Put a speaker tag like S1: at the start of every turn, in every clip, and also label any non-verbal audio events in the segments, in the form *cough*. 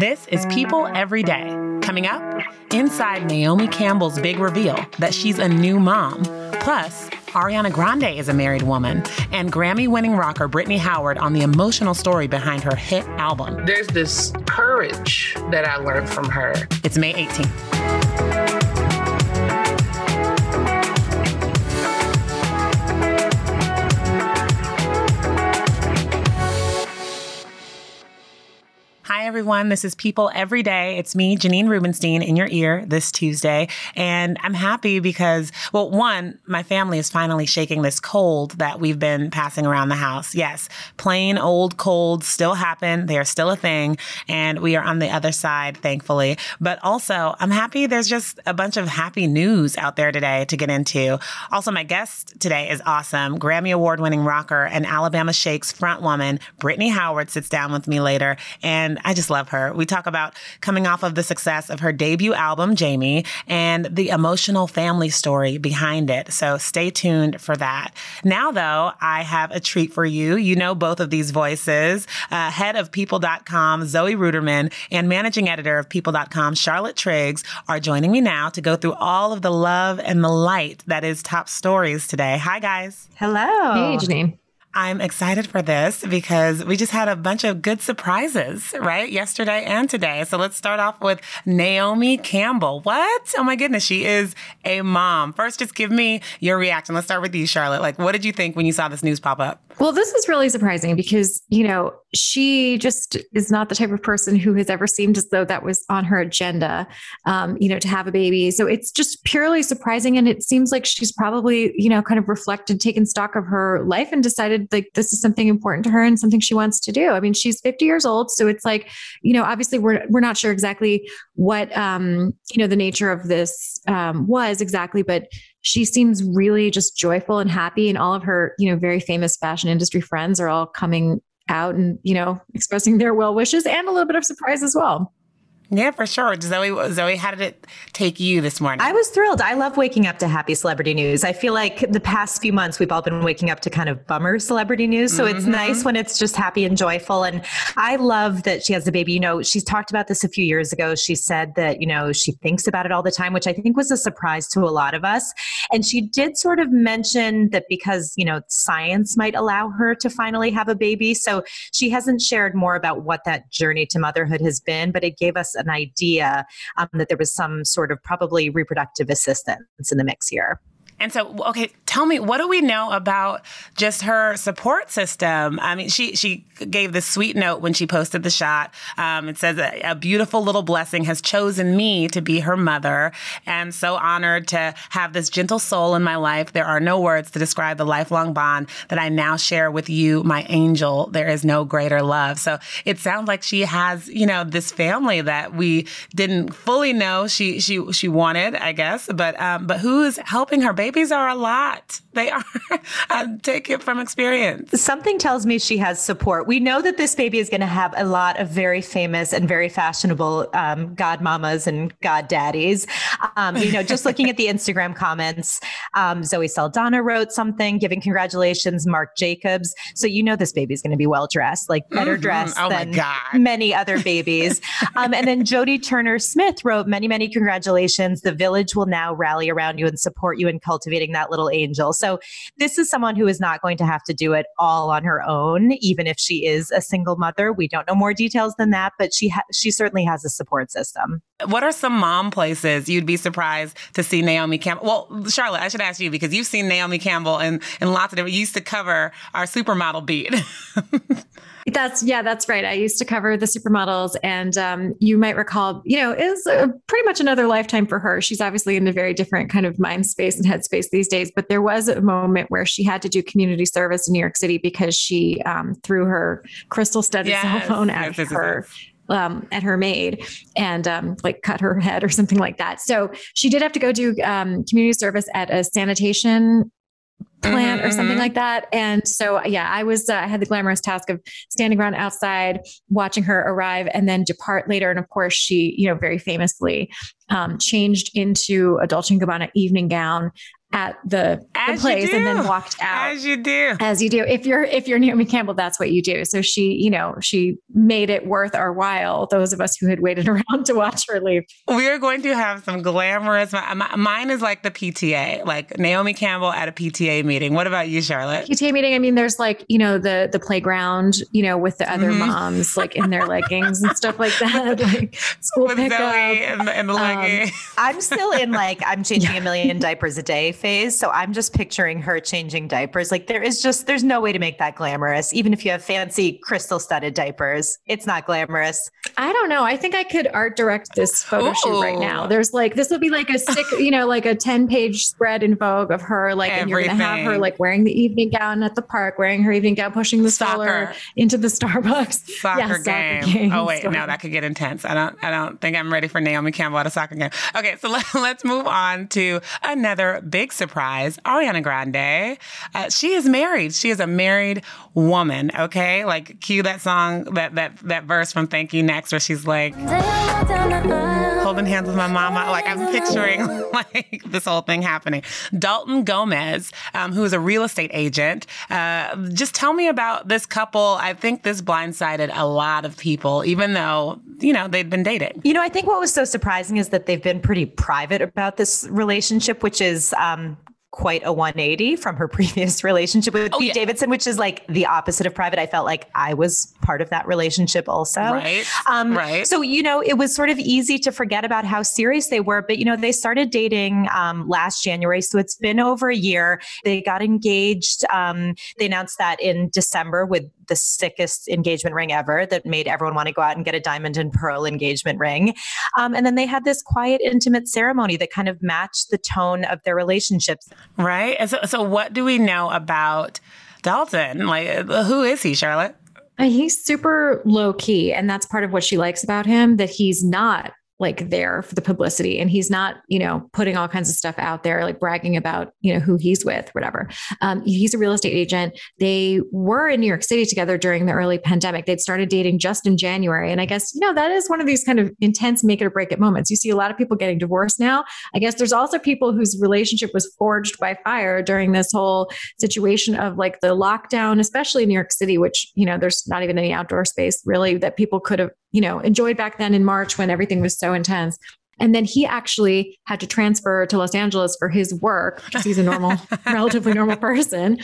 S1: This is People Every Day. Coming up, inside Naomi Campbell's big reveal that she's a new mom. Plus, Ariana Grande is a married woman, and Grammy winning rocker Brittany Howard on the emotional story behind her hit album.
S2: There's this courage that I learned from her.
S1: It's May 18th. Everyone. This is People Every Day. It's me, Janine Rubenstein, in your ear this Tuesday. And I'm happy because, well, one, my family is finally shaking this cold that we've been passing around the house. Yes, plain old colds still happen. They are still a thing. And we are on the other side, thankfully. But also, I'm happy there's just a bunch of happy news out there today to get into. Also, my guest today is awesome. Grammy Award winning rocker and Alabama Shakes frontwoman, Brittany Howard, sits down with me later. And I just love her. We talk about coming off of the success of her debut album, Jamie, and the emotional family story behind it. So stay tuned for that. Now, though, I have a treat for you. You know both of these voices. Uh, head of People.com, Zoe Ruderman, and managing editor of People.com, Charlotte Triggs, are joining me now to go through all of the love and the light that is top stories today. Hi, guys.
S3: Hello.
S4: Hey, Janine.
S1: I'm excited for this because we just had a bunch of good surprises, right? Yesterday and today. So let's start off with Naomi Campbell. What? Oh my goodness, she is a mom. First, just give me your reaction. Let's start with you, Charlotte. Like, what did you think when you saw this news pop up?
S4: Well, this is really surprising because, you know, she just is not the type of person who has ever seemed as though that was on her agenda, um, you know, to have a baby. So it's just purely surprising. And it seems like she's probably, you know, kind of reflected, taken stock of her life and decided like this is something important to her and something she wants to do. I mean, she's 50 years old. So it's like, you know, obviously we're, we're not sure exactly what, um, you know, the nature of this um, was exactly, but she seems really just joyful and happy and all of her you know very famous fashion industry friends are all coming out and you know expressing their well wishes and a little bit of surprise as well
S1: yeah, for sure. Zoe, Zoe, how did it take you this morning?
S3: I was thrilled. I love waking up to happy celebrity news. I feel like the past few months we've all been waking up to kind of bummer celebrity news. So mm-hmm. it's nice when it's just happy and joyful. And I love that she has a baby. You know, she's talked about this a few years ago. She said that, you know, she thinks about it all the time, which I think was a surprise to a lot of us. And she did sort of mention that because, you know, science might allow her to finally have a baby. So she hasn't shared more about what that journey to motherhood has been, but it gave us an idea um, that there was some sort of probably reproductive assistance in the mix here.
S1: And so, okay, tell me, what do we know about just her support system? I mean, she she gave this sweet note when she posted the shot. Um, it says, a, a, beautiful little blessing has chosen me to be her mother, and so honored to have this gentle soul in my life. There are no words to describe the lifelong bond that I now share with you, my angel. There is no greater love. So it sounds like she has, you know, this family that we didn't fully know she she she wanted, I guess, but um, but who is helping her baby? Babies are a lot. They are. *laughs* I take it from experience.
S3: Something tells me she has support. We know that this baby is going to have a lot of very famous and very fashionable um, godmamas and goddaddies. Um, you know, just looking at the Instagram comments, um, Zoe Saldana wrote something giving congratulations, Marc Jacobs. So you know this baby is going to be well dressed, like better mm-hmm. dressed
S1: oh
S3: than many other babies. Um, and then Jodie Turner Smith wrote many, many congratulations. The village will now rally around you and support you in cultivating that little angel. So this is someone who is not going to have to do it all on her own, even if she is a single mother. We don't know more details than that, but she ha- she certainly has a support system.
S1: What are some mom places you'd be surprised to see Naomi Campbell? Well, Charlotte, I should ask you because you've seen Naomi Campbell and and lots of different. You used to cover our supermodel beat. *laughs*
S4: That's yeah, that's right. I used to cover the supermodels, and um, you might recall, you know, is pretty much another lifetime for her. She's obviously in a very different kind of mind space and headspace these days. But there was a moment where she had to do community service in New York City because she um, threw her crystal studded yes. cell phone at yes, her. Um, at her maid and um, like cut her head or something like that. So she did have to go do um, community service at a sanitation plant mm-hmm. or something mm-hmm. like that. And so, yeah, I was, uh, I had the glamorous task of standing around outside, watching her arrive and then depart later. And of course, she, you know, very famously um, changed into a Dolce & Gabbana evening gown at the, the place and then walked out.
S1: As you do.
S4: As you do. If you're if you're naomi campbell that's what you do. So she you know she made it worth our while those of us who had waited *laughs* around to watch her leave.
S1: We are going to have some glamorous mine is like the pta like naomi campbell at a pta meeting. What about you charlotte?
S4: Pta meeting i mean there's like you know the the playground you know with the other mm-hmm. moms like in their leggings and stuff like that *laughs* like school with pickup. Zoe
S1: and the, and the um,
S3: i'm still in like i'm *laughs* changing yeah. a million diapers a day phase. So I'm just picturing her changing diapers. Like there is just, there's no way to make that glamorous. Even if you have fancy crystal studded diapers, it's not glamorous.
S4: I don't know. I think I could art direct this photo Ooh. shoot right now. There's like, this would be like a sick, *laughs* you know, like a 10 page spread in Vogue of her, like, Everything. and you're going to have her like wearing the evening gown at the park, wearing her evening gown, pushing the stroller into the Starbucks. *laughs*
S1: Soccer, yeah, game. soccer game. Oh, wait, no, that could get intense. I don't, I don't think I'm ready for Naomi Campbell at a soccer game. Okay. So *laughs* let, let's move on to another big surprise, Ariana Grande. Uh, she is married. She is a married woman. Okay, like cue that song, that that that verse from Thank You Next, where she's like holding hands with my mama. Like I'm picturing *laughs* like this whole thing happening. Dalton Gomez, um, who is a real estate agent, uh, just tell me about this couple. I think this blindsided a lot of people, even though you know they'd been dating.
S3: You know, I think what was so surprising is that they've been pretty private about this relationship, which is um, quite a 180 from her *laughs* previous relationship with oh, Pete yeah. Davidson, which is like the opposite of private. I felt like I was part of that relationship also.
S1: Right. Um, right.
S3: So, you know, it was sort of easy to forget about how serious they were. But, you know, they started dating um, last January. So it's been over a year. They got engaged. Um, they announced that in December with the sickest engagement ring ever that made everyone want to go out and get a diamond and pearl engagement ring. Um, and then they had this quiet, intimate ceremony that kind of matched the tone of their relationships.
S1: Right. So, so what do we know about Dalton? Like, who is he, Charlotte?
S4: Uh, he's super low key. And that's part of what she likes about him that he's not like there for the publicity and he's not you know putting all kinds of stuff out there like bragging about you know who he's with whatever. Um, he's a real estate agent. They were in new york city together during the early pandemic. They'd started dating just in january and i guess you know that is one of these kind of intense make it or break it moments. You see a lot of people getting divorced now. I guess there's also people whose relationship was forged by fire during this whole situation of like the lockdown especially in new york city which you know there's not even any outdoor space really that people could have you know, enjoyed back then in March when everything was so intense. And then he actually had to transfer to Los Angeles for his work because he's a normal, *laughs* relatively normal person.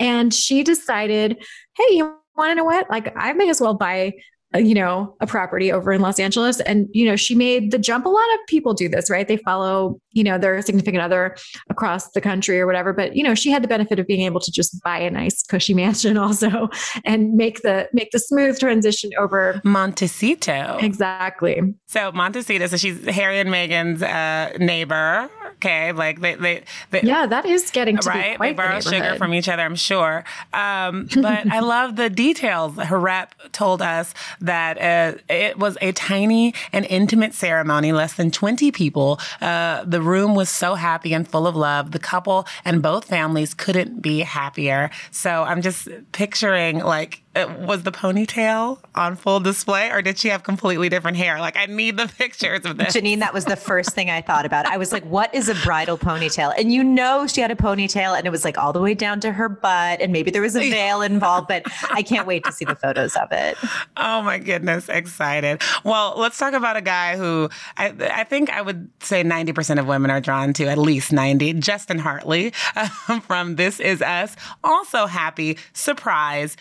S4: And she decided, hey, you want to know what? Like, I may as well buy uh, you know, a property over in Los Angeles. And, you know, she made the jump. A lot of people do this, right? They follow, you know, their significant other across the country or whatever. But, you know, she had the benefit of being able to just buy a nice cushy *laughs* mansion also and make the make the smooth transition over
S1: Montecito.
S4: Exactly.
S1: So Montecito, so she's Harry and Meghan's uh, neighbor. Okay. Like they, they, they
S4: Yeah, that is getting to
S1: right?
S4: They
S1: borrow sugar from each other, I'm sure. Um, but I *laughs* love the details. Her rep told us that uh, it was a tiny and intimate ceremony, less than 20 people. Uh, the room was so happy and full of love. The couple and both families couldn't be happier. So I'm just picturing like Uh, was the ponytail on full display or did she have completely different hair? Like, I need the *laughs* pictures of this.
S3: Janine, that was the first thing I thought about. I was like, what is a bridal ponytail? And you know, she had a ponytail and it was like all the way down to her butt, and maybe there was a *laughs* veil involved, but I can't wait to see the photos of it.
S1: Oh my goodness, excited. Well, let's talk about a guy who I, I think I would say 90% of women are drawn to, at least 90. Justin Hartley *laughs* from This Is Us. Also happy, surprise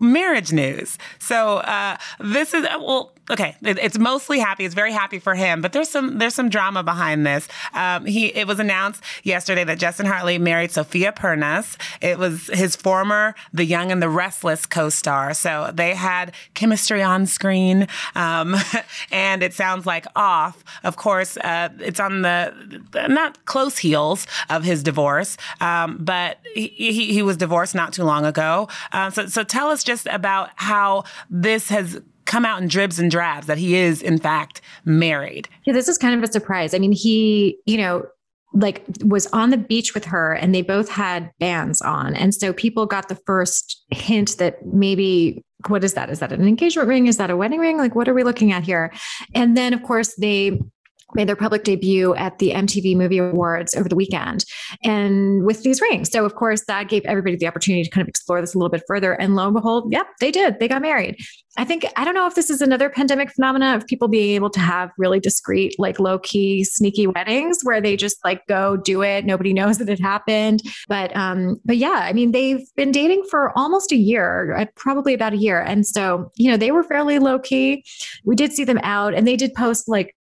S1: marriage news. So uh, this is well, okay. It, it's mostly happy. It's very happy for him, but there's some there's some drama behind this. Um, he it was announced yesterday that Justin Hartley married Sophia Pernas. It was his former The Young and the Restless co-star. So they had chemistry on screen, um, *laughs* and it sounds like off. Of course, uh, it's on the not close heels of his divorce, um, but he, he, he was divorced not too long ago. Uh, so so tell us just about how this has come out in dribs and drabs that he is in fact married.
S4: Yeah, this is kind of a surprise. I mean, he, you know, like was on the beach with her and they both had bands on. And so people got the first hint that maybe what is that? Is that an engagement ring? Is that a wedding ring? Like what are we looking at here? And then of course they made their public debut at the MTV Movie Awards over the weekend and with these rings. So, of course, that gave everybody the opportunity to kind of explore this a little bit further. And lo and behold, yep, they did. They got married. I think, I don't know if this is another pandemic phenomena of people being able to have really discreet, like low key, sneaky weddings where they just like go do it. Nobody knows that it happened. But, um, but yeah, I mean, they've been dating for almost a year, uh, probably about a year. And so, you know, they were fairly low key. We did see them out and they did post like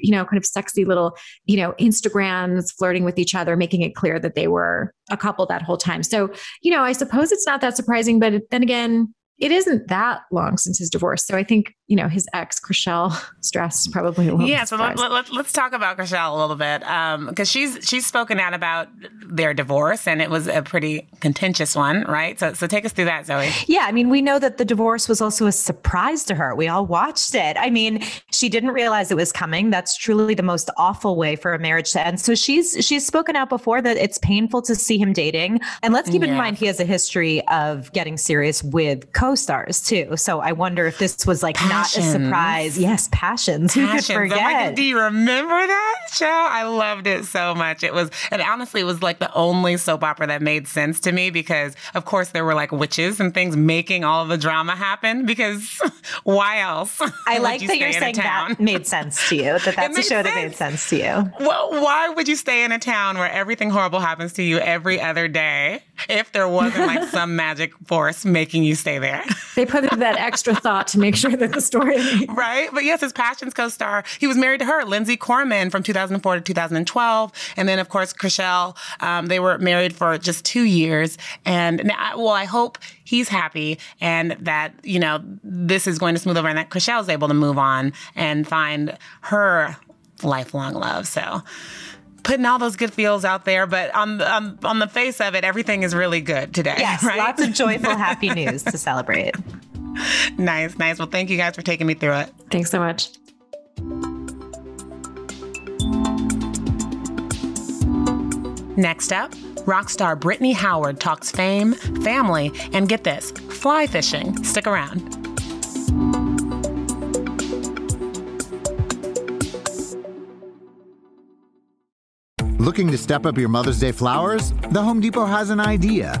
S4: you know, kind of sexy little, you know, Instagrams flirting with each other, making it clear that they were a couple that whole time. So, you know, I suppose it's not that surprising, but then again, it isn't that long since his divorce. So I think, you know, his ex, Chrishell *laughs* Stause, probably a
S1: Yeah, so let, us let, talk about Chrishell a little bit. Because um, she's she's spoken out about their divorce, and it was a pretty contentious one, right? So, so take us through that, Zoe.
S3: Yeah, I mean, we know that the divorce was also a surprise to her. We all watched it. I mean, she didn't realize it was coming. That's truly the most awful way for a marriage to end. So she's she's spoken out before that it's painful to see him dating. And let's keep yeah. in mind he has a history of getting serious with co-stars too. So I wonder if this was like. Not a surprise. Yes, passions. passions. Oh Who could forget? Oh
S1: God, do you remember that show? I loved it so much. It was, and honestly, it was like the only soap opera that made sense to me because, of course, there were like witches and things making all the drama happen. Because *laughs* why else? *laughs*
S3: I like you that you're saying that *laughs* made sense to you. That that's a show sense. that made sense to you.
S1: Well, why would you stay in a town where everything horrible happens to you every other day if there wasn't like some magic force making you stay there?
S4: They put in that extra thought to make sure that the story. *laughs*
S1: right. But yes, his Passions co star, he was married to her, Lindsay Korman, from 2004 to 2012. And then, of course, Chrishell, um, they were married for just two years. And now, well, I hope he's happy and that, you know, this is going to smooth over and that Chrishell is able to move on and find her lifelong love. So, putting all those good feels out there, but on the, on, on the face of it, everything is really good today.
S3: Yes, *laughs* right? lots of joyful, happy news to *laughs* celebrate. *laughs*
S1: nice, nice. Well, thank you guys for taking me through it.
S4: Thanks so much.
S1: Next up, rock star Brittany Howard talks fame, family, and get this, fly fishing. Stick around.
S5: Looking to step up your Mother's Day flowers? The Home Depot has an idea.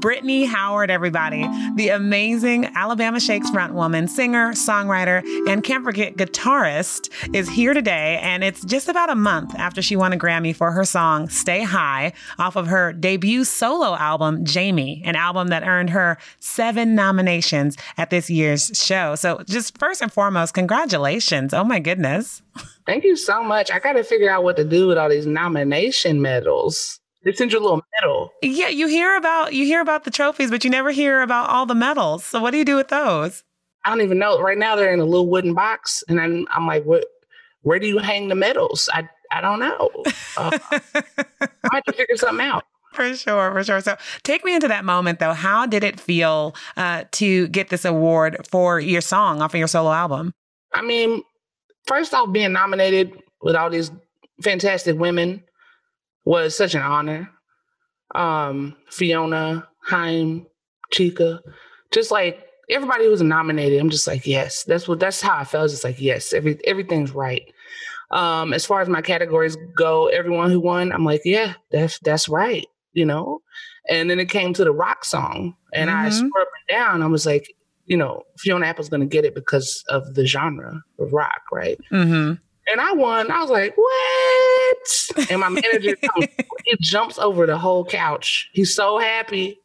S1: Brittany Howard, everybody, the amazing Alabama Shakes frontwoman, singer, songwriter, and can't forget guitarist, is here today. And it's just about a month after she won a Grammy for her song Stay High off of her debut solo album, Jamie, an album that earned her seven nominations at this year's show. So, just first and foremost, congratulations. Oh my goodness.
S2: Thank you so much. I got to figure out what to do with all these nomination medals. They send you a little medal.
S1: Yeah, you hear about you hear about the trophies, but you never hear about all the medals. So what do you do with those?
S2: I don't even know. Right now they're in a little wooden box, and I'm, I'm like, what? Where do you hang the medals? I I don't know. Uh, *laughs* I have to figure something out.
S1: For sure, for sure. So take me into that moment though. How did it feel uh, to get this award for your song off of your solo album?
S2: I mean, first off, being nominated with all these fantastic women was such an honor. Um, Fiona, Haim, Chika, just like everybody who was nominated, I'm just like, yes, that's what that's how I felt. It's like, yes, every everything's right. Um, as far as my categories go, everyone who won, I'm like, yeah, that's that's right, you know. And then it came to the rock song, and mm-hmm. I swore up and down. I was like, you know, Fiona Apple's going to get it because of the genre of rock, right?
S1: Mm-hmm.
S2: And I won. I was like, what? And my manager comes, he jumps over the whole couch. He's so happy.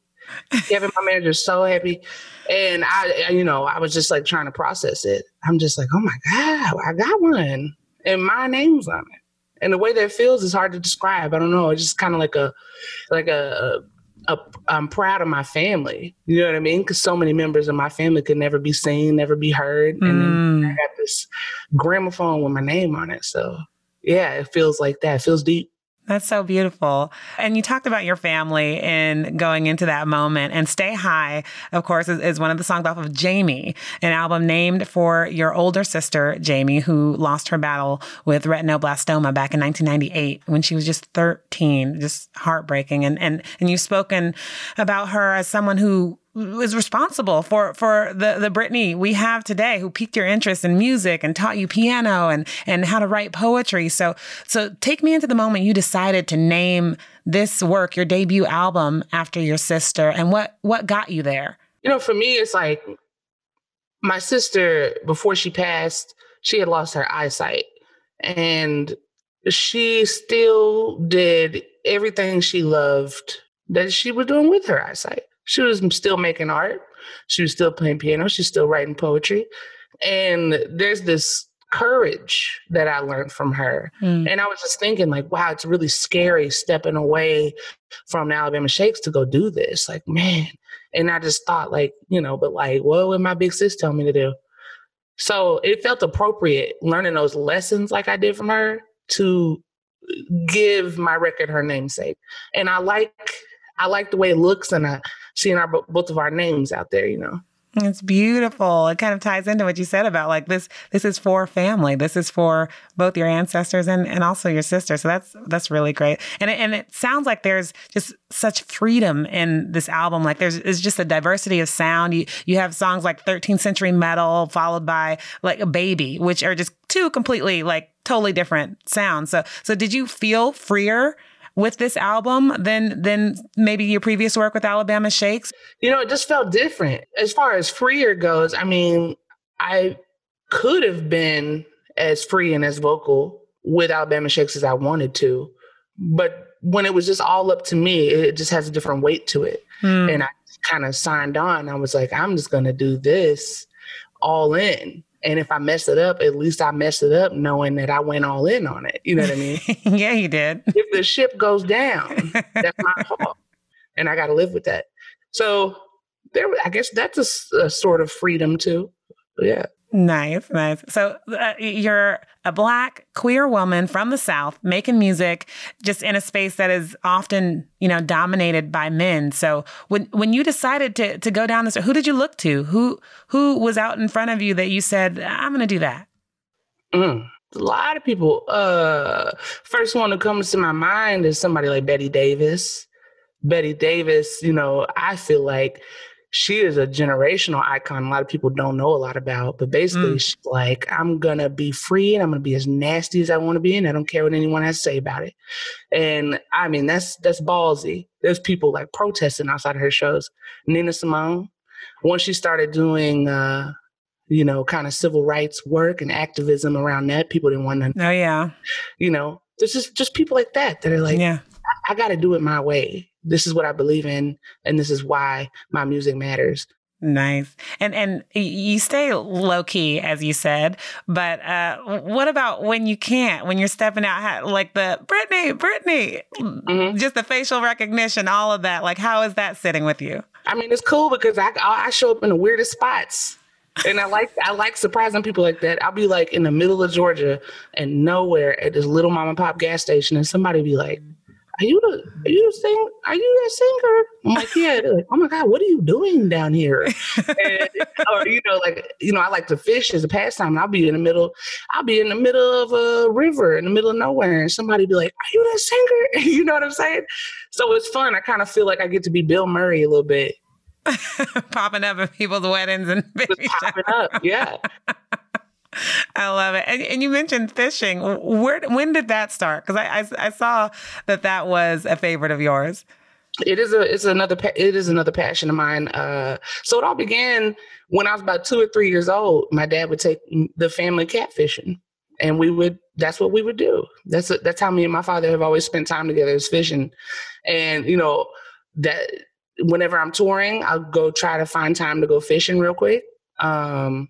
S2: Kevin, my manager, so happy. And I, you know, I was just like trying to process it. I'm just like, oh my God, I got one. And my name's on it. And the way that feels is hard to describe. I don't know. It's just kind of like a, like a, a, I'm proud of my family. You know what I mean? Because so many members of my family could never be seen, never be heard, and mm. then I got this gramophone with my name on it. So yeah, it feels like that. It feels deep.
S1: That's so beautiful. And you talked about your family and going into that moment. And Stay High, of course, is, is, one of the songs off of Jamie, an album named for your older sister, Jamie, who lost her battle with retinoblastoma back in 1998 when she was just 13. Just heartbreaking. And, and, and you've spoken about her as someone who was responsible for for the the Brittany we have today, who piqued your interest in music and taught you piano and and how to write poetry. So so take me into the moment you decided to name this work your debut album after your sister, and what what got you there.
S2: You know, for me, it's like my sister before she passed, she had lost her eyesight, and she still did everything she loved that she was doing with her eyesight she was still making art. She was still playing piano. She's still writing poetry. And there's this courage that I learned from her. Mm. And I was just thinking, like, wow, it's really scary stepping away from Alabama Shakes to go do this. Like, man. And I just thought, like, you know, but like, what would my big sis tell me to do? So it felt appropriate learning those lessons like I did from her to give my record her namesake. And I like I like the way it looks and I seeing our both of our names out there, you know.
S1: It's beautiful. It kind of ties into what you said about like this this is for family. This is for both your ancestors and, and also your sister. So that's that's really great. And it, and it sounds like there's just such freedom in this album. Like there's is just a diversity of sound. You you have songs like 13th Century Metal followed by like a baby, which are just two completely like totally different sounds. So so did you feel freer with this album than than maybe your previous work with Alabama Shakes?
S2: You know, it just felt different. As far as freer goes, I mean, I could have been as free and as vocal with Alabama Shakes as I wanted to. But when it was just all up to me, it just has a different weight to it. Mm. And I kind of signed on. I was like, I'm just going to do this all in. And if I mess it up, at least I mess it up knowing that I went all in on it. You know what I mean? *laughs*
S1: yeah, you did.
S2: If the ship goes down, *laughs* that's my fault. And I got to live with that. So there, I guess that's a, a sort of freedom too. Yeah.
S1: Nice, nice. So uh, you're a black queer woman from the South making music just in a space that is often, you know, dominated by men. So when when you decided to to go down this, who did you look to? Who who was out in front of you that you said, I'm going to do that?
S2: Mm, a lot of people. Uh, first one that comes to my mind is somebody like Betty Davis. Betty Davis, you know, I feel like she is a generational icon a lot of people don't know a lot about but basically mm. she's like i'm gonna be free and i'm gonna be as nasty as i want to be and i don't care what anyone has to say about it. And i mean that's that's ballsy. There's people like protesting outside of her shows. Nina simone once she started doing uh you know kind of civil rights work and activism around that people didn't want to
S1: oh yeah.
S2: you know there's just just people like that that are like yeah I, got to do it my way this is what I believe in, and this is why my music matters.
S1: Nice. And and you stay low key, as you said. But uh, what about when you can't? When you're stepping out, like the Brittany, Brittany, mm-hmm. just the facial recognition, all of that. Like, how is that sitting with you?
S2: I mean, it's cool because I I show up in the weirdest spots, and I like I like surprising people like that. I'll be like in the middle of Georgia and nowhere at this little mom and pop gas station, and somebody be like, are you the are you the sing are you that singer? I'm like, yeah. They're like, oh my god, what are you doing down here? and, or you know, like you know, I like to fish as a pastime. I'll be in the middle, I'll be in the middle of a river in the middle of nowhere, and somebody be like, are you that singer? *laughs* you know what I'm saying? So it's fun. I kind of feel like I get to be Bill Murray a little bit. *laughs*
S1: popping up at people's weddings and
S2: baby *laughs* popping up, yeah. *laughs*
S1: I love it. And, and, you mentioned fishing. Where when did that start? Because I, I, I saw that that was a favorite of yours.
S2: It is a it's another it is another passion of mine. Uh, so it all began when I was about two or three years old. My dad would take the family catfishing, and we would that's what we would do. That's that's how me and my father have always spent time together is fishing, and you know that whenever I'm touring, I'll go try to find time to go fishing real quick. Um,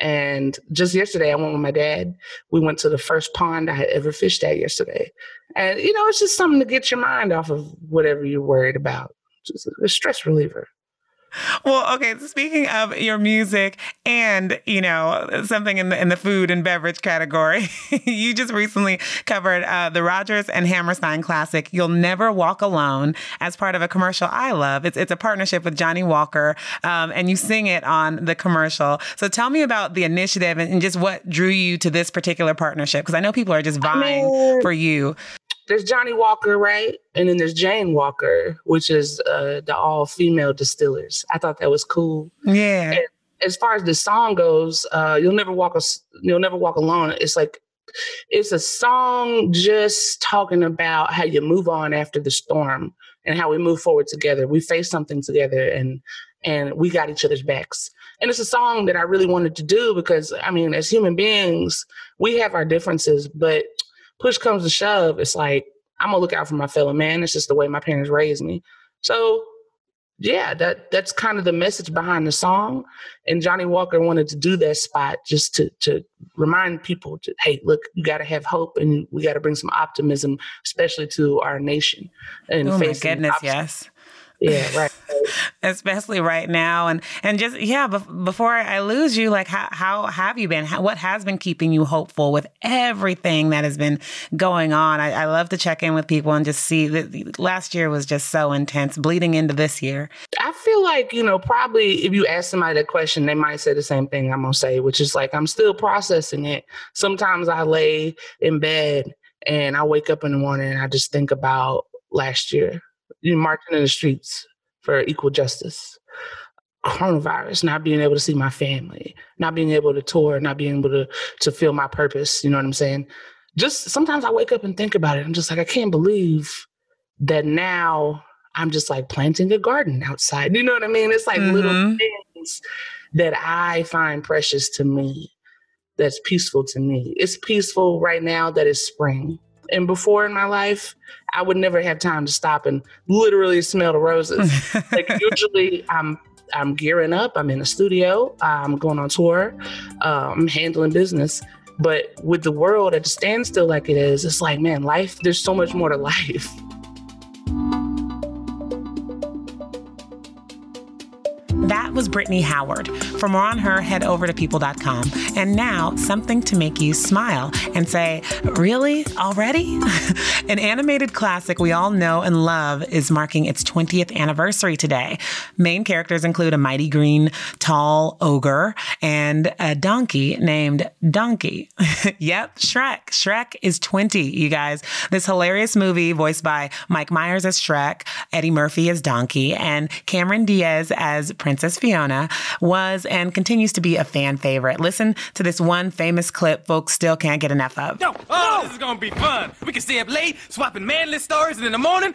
S2: and just yesterday, I went with my dad. We went to the first pond I had ever fished at yesterday. And, you know, it's just something to get your mind off of whatever you're worried about. Just a stress reliever.
S1: Well, okay. Speaking of your music and you know something in the in the food and beverage category, *laughs* you just recently covered uh, the Rodgers and Hammerstein classic "You'll Never Walk Alone" as part of a commercial I love. It's it's a partnership with Johnnie Walker, um, and you sing it on the commercial. So tell me about the initiative and, and just what drew you to this particular partnership because I know people are just vying I mean, for you
S2: there's Johnnie Walker, right? And then there's Jane Walker, which is uh, the all female distillers. I thought that was cool.
S1: Yeah. And
S2: as far as the song goes, uh, you'll never walk a, you'll never walk alone. It's like it's a song just talking about how you move on after the storm and how we move forward together. We face something together and and we got each other's backs. And it's a song that I really wanted to do because I mean, as human beings, we have our differences, but push comes to shove, it's like I'm gonna look out for my fellow man. It's just the way my parents raised me. So yeah, that that's kind of the message behind the song. And Johnnie Walker wanted to do that spot just to to remind people to, hey, look, you gotta have hope and we gotta bring some optimism, especially to our nation.
S1: And oh my goodness, yes.
S2: Yeah, right. *laughs*
S1: Especially right now, and and just yeah. before I lose you, like how how have you been? How, what has been keeping you hopeful with everything that has been going on? I, I love to check in with people and just see that last year was just so intense, bleeding into this year.
S2: I feel like you know probably if you ask somebody that question, they might say the same thing I'm gonna say, which is like I'm still processing it. Sometimes I lay in bed and I wake up in the morning and I just think about last year you marching in the streets for equal justice. Coronavirus, not being able to see my family, not being able to tour, not being able to to feel my purpose. You know what I'm saying? Just sometimes I wake up and think about it. I'm just like, I can't believe that now I'm just like planting a garden outside. *laughs* You know what I mean? It's like mm-hmm. little things that I find precious to me, that's peaceful to me. It's peaceful right now that it's spring. And before in my life, I would never have time to stop and literally smell the roses. *laughs* like usually I'm I'm gearing up, I'm in a studio, I'm going on tour, uh, I'm handling business. But with the world at a standstill like it is, it's like, man, life, there's so much more to *laughs* life.
S1: Was Brittany Howard. For more on her, head over to people.com. And now, something to make you smile and say, Really? Already? *laughs* An animated classic we all know and love is marking its 20th anniversary today. Main characters include a mighty green, tall ogre and a donkey named Donkey. *laughs* yep, Shrek. Shrek is 20, you guys. This hilarious movie, voiced by Mike Myers as Shrek, Eddie Murphy as Donkey, and Cameron Diaz as Princess Fiona, was and continues to be a fan favorite. Listen to this one famous clip folks still can't get enough of.
S6: Yo, oh, this is gonna be fun. We can stay up late, swapping manly stories, and in the morning,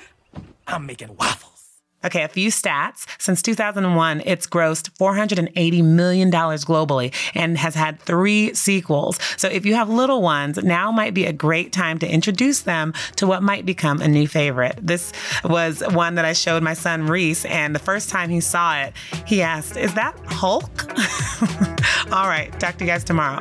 S6: I'm making waffles.
S1: Okay, a few stats. Since 2001, it's grossed $480 million globally and has had three sequels. So if you have little ones, now might be a great time to introduce them to what might become a new favorite. This was one that I showed my son Reese, and the first time he saw it, he asked, Is that Hulk? *laughs* All right, talk to you guys tomorrow.